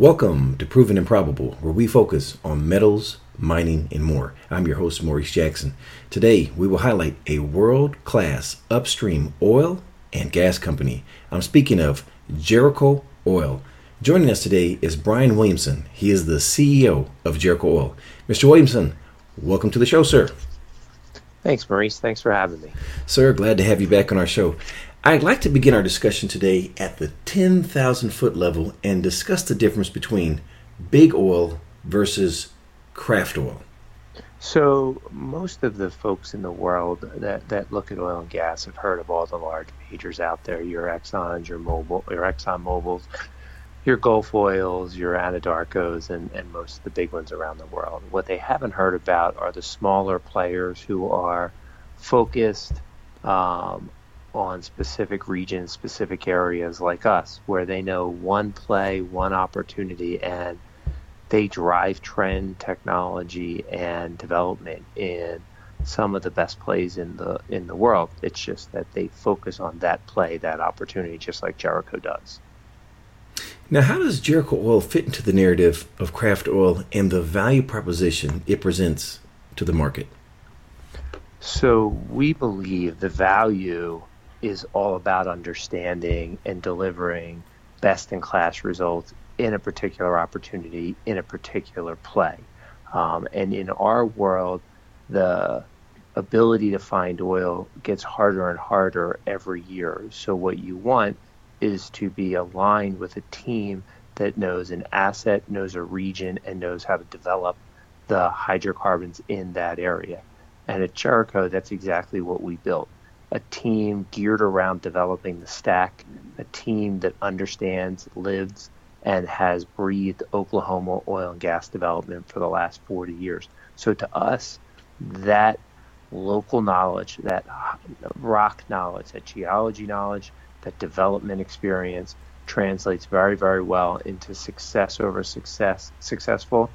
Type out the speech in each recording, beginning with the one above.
Welcome to Proven and Probable, where we focus on metals, mining, and more. I'm your host, Maurice Jackson. Today, we will highlight a world class upstream oil and gas company. I'm speaking of Jericho Oil. Joining us today is Brian Williamson. He is the CEO of Jericho Oil. Mr. Williamson, welcome to the show, sir. Thanks, Maurice. Thanks for having me. Sir, glad to have you back on our show. I'd like to begin our discussion today at the 10,000 foot level and discuss the difference between big oil versus craft oil. So, most of the folks in the world that, that look at oil and gas have heard of all the large majors out there your Exxon's, your Mobil, your Exxon Mobil's, your Gulf Oils, your Anadarkos, and, and most of the big ones around the world. What they haven't heard about are the smaller players who are focused um, on specific regions, specific areas like us, where they know one play, one opportunity, and they drive trend, technology, and development in some of the best plays in the in the world. It's just that they focus on that play, that opportunity, just like Jericho does. Now, how does Jericho Oil fit into the narrative of craft oil and the value proposition it presents to the market? So we believe the value is all about understanding and delivering best in class results in a particular opportunity, in a particular play. Um, and in our world, the ability to find oil gets harder and harder every year. So, what you want is to be aligned with a team that knows an asset, knows a region, and knows how to develop the hydrocarbons in that area. And at Jericho, that's exactly what we built a team geared around developing the stack, a team that understands, lives, and has breathed Oklahoma oil and gas development for the last 40 years. So to us, that local knowledge, that rock knowledge, that geology knowledge, that development experience translates very, very well into success over success, successful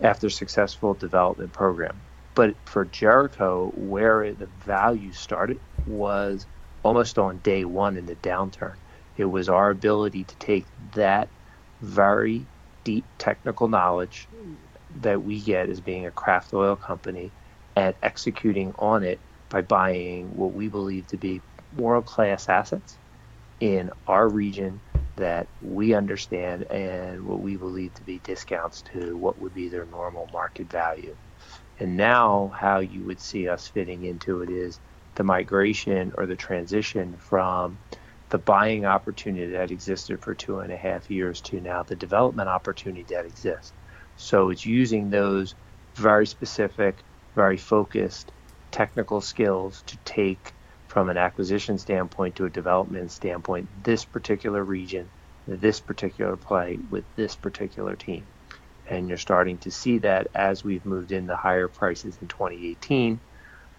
after successful development program. But for Jericho, where the value started was almost on day one in the downturn. It was our ability to take that very deep technical knowledge that we get as being a craft oil company and executing on it by buying what we believe to be world class assets in our region that we understand and what we believe to be discounts to what would be their normal market value. And now, how you would see us fitting into it is the migration or the transition from the buying opportunity that existed for two and a half years to now the development opportunity that exists. So it's using those very specific, very focused technical skills to take from an acquisition standpoint to a development standpoint this particular region, this particular play with this particular team. And you're starting to see that as we've moved into higher prices in 2018.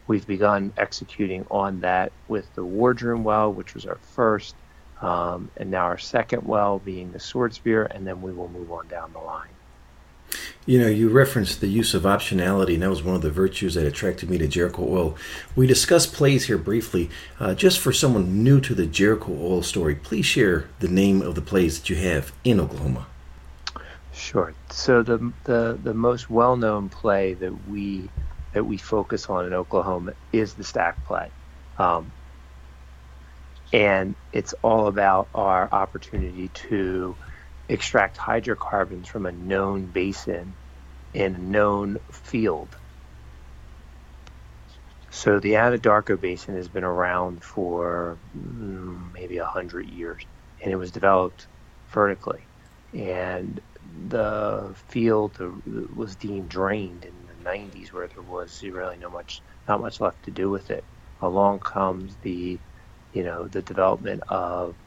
We've begun executing on that with the Wardroom well, which was our first, um, and now our second well being the Sword Spear, and then we will move on down the line. You know, you referenced the use of optionality, and that was one of the virtues that attracted me to Jericho Oil. We discussed plays here briefly. Uh, just for someone new to the Jericho Oil story, please share the name of the plays that you have in Oklahoma. Sure. So the the the most well known play that we that we focus on in Oklahoma is the stack play, um, and it's all about our opportunity to extract hydrocarbons from a known basin in a known field. So the Anadarko Basin has been around for mm, maybe a hundred years, and it was developed vertically. And the field was deemed drained in 90s, where there was really no much, not much left to do with it. Along comes the, you know, the development of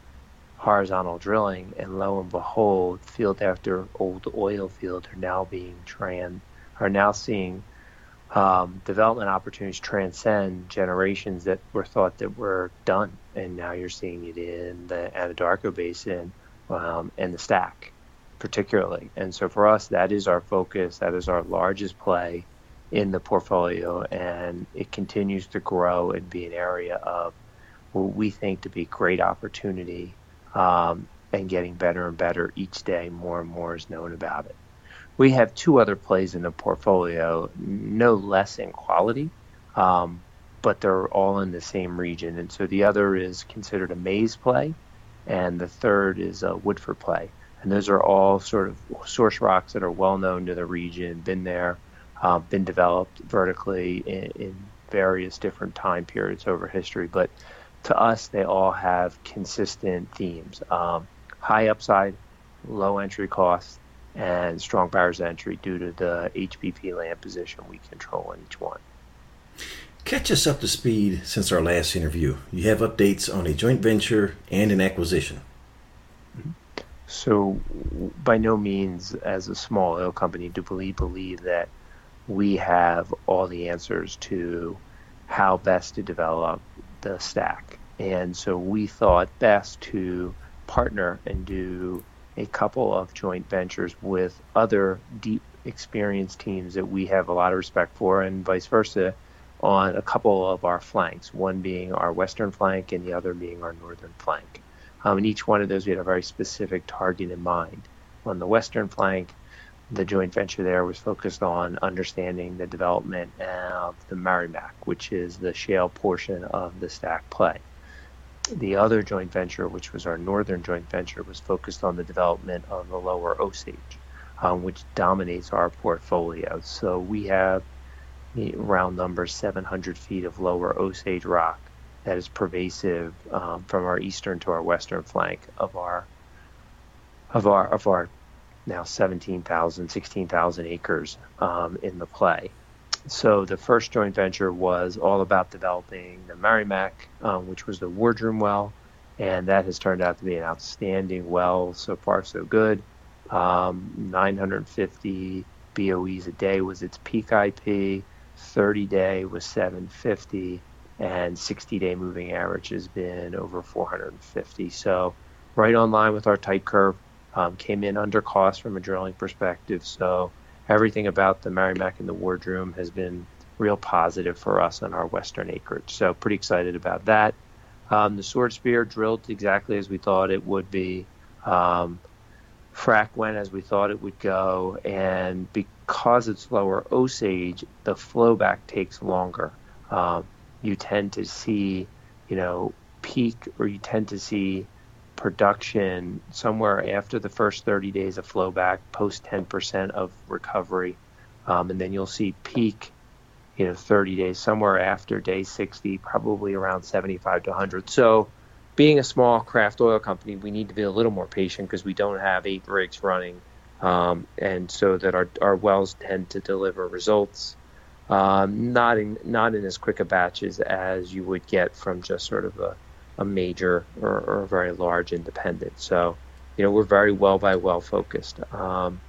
horizontal drilling, and lo and behold, field after old oil field are now being trans, are now seeing um, development opportunities transcend generations that were thought that were done, and now you're seeing it in the Anadarko Basin um, and the Stack particularly. And so for us, that is our focus. That is our largest play in the portfolio, and it continues to grow and be an area of what we think to be great opportunity um, and getting better and better each day. More and more is known about it. We have two other plays in the portfolio, no less in quality, um, but they're all in the same region. And so the other is considered a Mayes play, and the third is a Woodford play. And those are all sort of source rocks that are well known to the region, been there, uh, been developed vertically in, in various different time periods over history. But to us, they all have consistent themes um, high upside, low entry costs, and strong barriers to entry due to the HBP land position we control in each one. Catch us up to speed since our last interview. You have updates on a joint venture and an acquisition. So, by no means, as a small oil company, do we believe that we have all the answers to how best to develop the stack. And so we thought best to partner and do a couple of joint ventures with other deep experienced teams that we have a lot of respect for, and vice versa on a couple of our flanks, one being our western flank and the other being our northern flank. Um, and each one of those, we had a very specific target in mind. On the western flank, the joint venture there was focused on understanding the development of the Meramec, which is the shale portion of the stack play. The other joint venture, which was our northern joint venture, was focused on the development of the lower Osage, um, which dominates our portfolio. So we have round number 700 feet of lower Osage rock that is pervasive um, from our eastern to our western flank of our of our of our now 17,000, 16,000 acres um, in the play. So the first joint venture was all about developing the Meramec, um, which was the Wardroom well, and that has turned out to be an outstanding well. So far, so good. Um, 950 BOEs a day was its peak IP. 30 day was 750, and 60 day moving average has been over 450. So right on line with our type curve um, came in under cost from a drilling perspective. So everything about the Meramec and the Wardroom has been real positive for us on our western acreage. So pretty excited about that. Um, the Sword Spear drilled exactly as we thought it would be. Um, frac went as we thought it would go, and because it's lower Osage, the flowback takes longer. Um, you tend to see, you know, peak, or you tend to see production somewhere after the first 30 days of flowback, post 10% of recovery, um, and then you'll see peak, you know, 30 days somewhere after day 60, probably around 75 to 100. So, being a small craft oil company, we need to be a little more patient because we don't have eight rigs running, um, and so that our our wells tend to deliver results. Um, not in not in as quick a batches as you would get from just sort of a a major or, or, a very large independent. So, you know, we're very well by well focused. Um,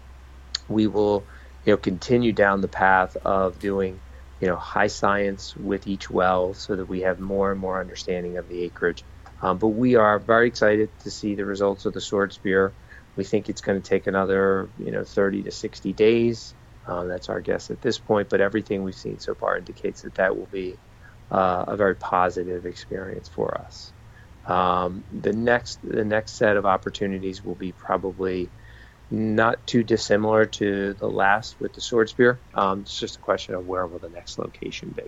we will, you know, continue down the path of doing, you know, high science with each well so that we have more and more understanding of the acreage. Um, but we are very excited to see the results of the sword spear. We think it's going to take another, you know, 30 to 60 days. Um, that's our guess at this point, but everything we've seen so far indicates that that will be uh, a very positive experience for us. Um, the next the next set of opportunities will be probably not too dissimilar to the last with the sword spear. Um, it's just a question of where will the next location be.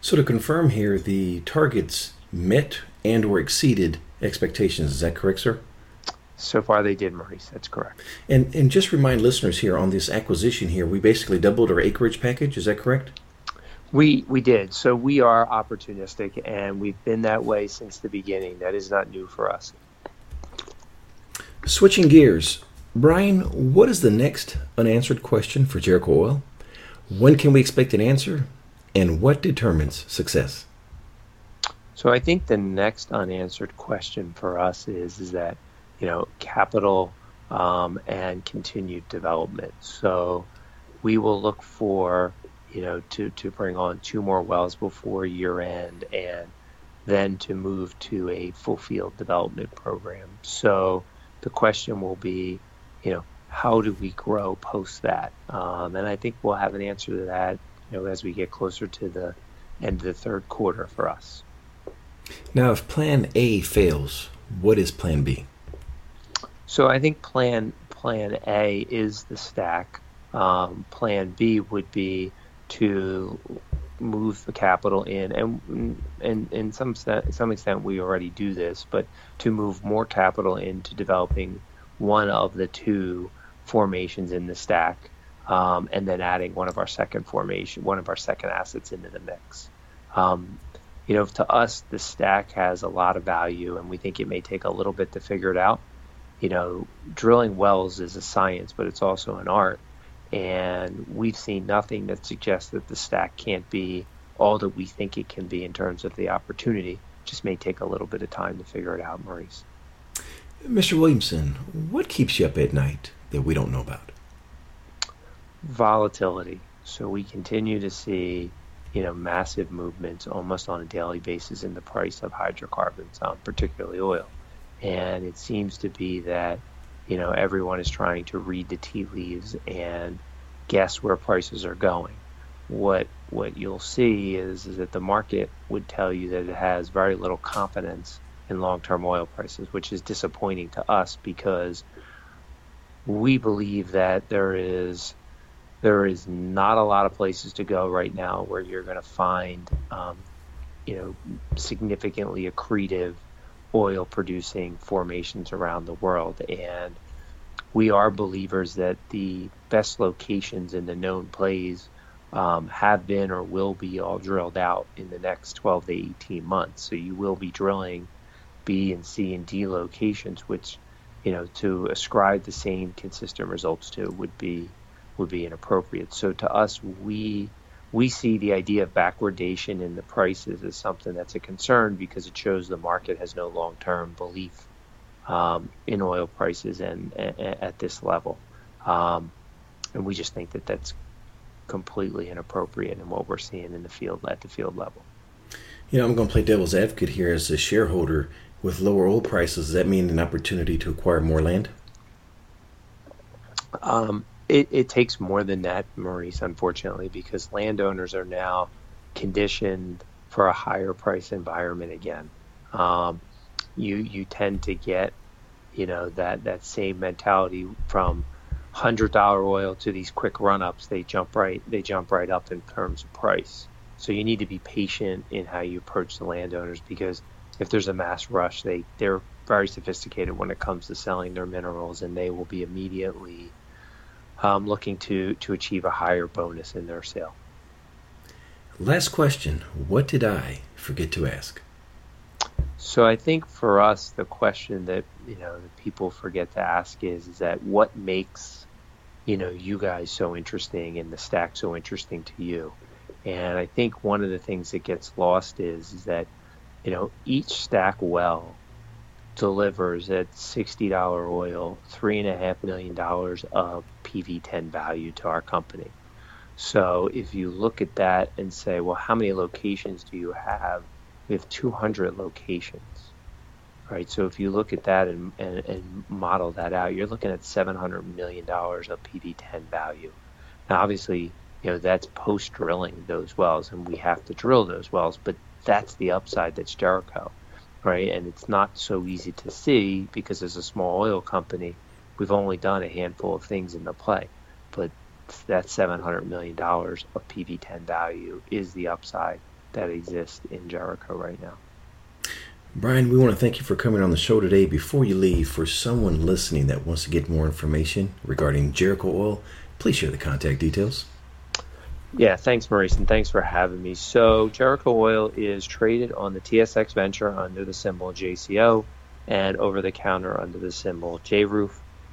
So to confirm here, the targets met and or exceeded expectations. Is that correct, sir? So far, they did, Maurice. That's correct. And and just remind listeners here on this acquisition here, we basically doubled our acreage package. Is that correct? We we did. So we are opportunistic, and we've been that way since the beginning. That is not new for us. Switching gears, Brian, what is the next unanswered question for Jericho Oil? When can we expect an answer, and what determines success? So I think the next unanswered question for us is is that you know capital um, and continued development. So we will look for you know, to, to bring on two more wells before year end and then to move to a full field development program. So the question will be, you know, how do we grow post that? Um, and I think we'll have an answer to that, you know, as we get closer to the end of the third quarter for us. Now, if plan A fails, what is plan B? So I think plan plan A is the stack. Um, plan B would be to move the capital in, and in some some extent we already do this, but to move more capital into developing one of the two formations in the stack, um, and then adding one of our second formation, one of our second assets into the mix. Um, you know, to us, the stack has a lot of value, and we think it may take a little bit to figure it out. You know, drilling wells is a science, but it's also an art and we've seen nothing that suggests that the stack can't be all that we think it can be in terms of the opportunity. Just may take a little bit of time to figure it out, Maurice. Mr. Williamson, what keeps you up at night that we don't know about? Volatility. So we continue to see, you know, massive movements almost on a daily basis in the price of hydrocarbons, um, particularly oil. And it seems to be that you know everyone is trying to read the tea leaves and guess where prices are going. What what you'll see is, is that the market would tell you that it has very little confidence in long-term oil prices, which is disappointing to us because we believe that there is there is not a lot of places to go right now where you're going to find um, you know significantly accretive oil producing formations around the world. And we are believers that the best locations in the known plays um, have been or will be all drilled out in the next 12 to 18 months. So you will be drilling B and C and D locations, which you know to ascribe the same consistent results to would be would be inappropriate. So to us, we we see the idea of backwardation in the prices as something that's a concern because it shows the market has no long-term belief um, in oil prices and, and, at this level. Um, and we just think that that's completely inappropriate in what we're seeing in the field at the field level. You know, I'm going to play devil's advocate here as a shareholder. With lower oil prices, does that mean an opportunity to acquire more land? Um, it, it takes more than that, Maurice, unfortunately, because landowners are now conditioned for a higher price environment again. Um, you you tend to get, you know, that that same mentality from hundred dollar oil to these quick run ups. They jump right they jump right up in terms of price. So you need to be patient in how you approach the landowners because if there's a mass rush, they they're very sophisticated when it comes to selling their minerals, and they will be immediately um, looking to to achieve a higher bonus in their sale. Last question: What did I forget to ask? So I think for us, the question that you know people forget to ask is, is that what makes you know you guys so interesting and the stack so interesting to you? And I think one of the things that gets lost is, is that you know each stack well delivers at $60 oil $3.5 million of PV10 value to our company. So if you look at that and say, well, how many locations do you have? We have 200 locations, right? So if you look at that and, and, and model that out, you're looking at $700 million of PV10 value. Now, obviously, you know, that's post drilling those wells, and we have to drill those wells, but that's the upside that's Jericho right? And it's not so easy to see because as a small oil company, we've only done a handful of things in the play. But that $700 million of PV10 value is the upside that exists in Jericho right now. Brian, we want to thank you for coming on the show today. Before you leave, for someone listening that wants to get more information regarding Jericho Oil, please share the contact details. Yeah, thanks, Maurice, and thanks for having me. So, Jericho Oil is traded on the TSX Venture under the symbol JCO and over the counter under the symbol JROOF.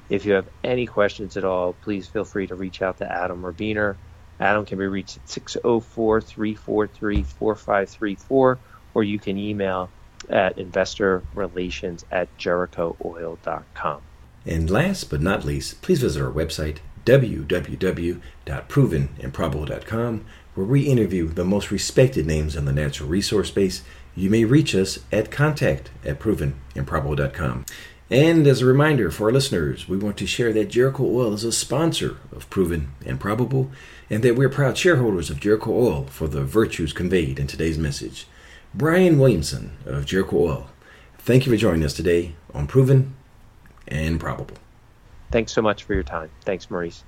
If you have any questions at all, please feel free to reach out to Adam Rabiner. Adam can be reached at 604 343 4534, or you can email at investorrelations at jerichooil.com. And last but not least, please visit our website, www.provenandprobable.com, where we interview the most respected names in the natural resource space. You may reach us at contact at provenandprobable.com. And as a reminder for our listeners, we want to share that Jericho Oil is a sponsor of Proven and Probable, and that we're proud shareholders of Jericho Oil for the virtues conveyed in today's message. Brian Williamson of Jericho Oil, thank you for joining us today on Proven and probable. Thanks so much for your time. Thanks, Maurice.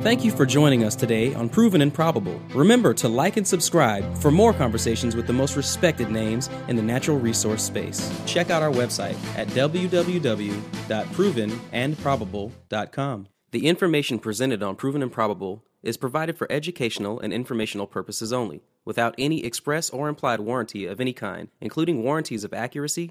Thank you for joining us today on Proven and Probable. Remember to like and subscribe for more conversations with the most respected names in the natural resource space. Check out our website at www.provenandprobable.com. The information presented on Proven and Probable is provided for educational and informational purposes only, without any express or implied warranty of any kind, including warranties of accuracy,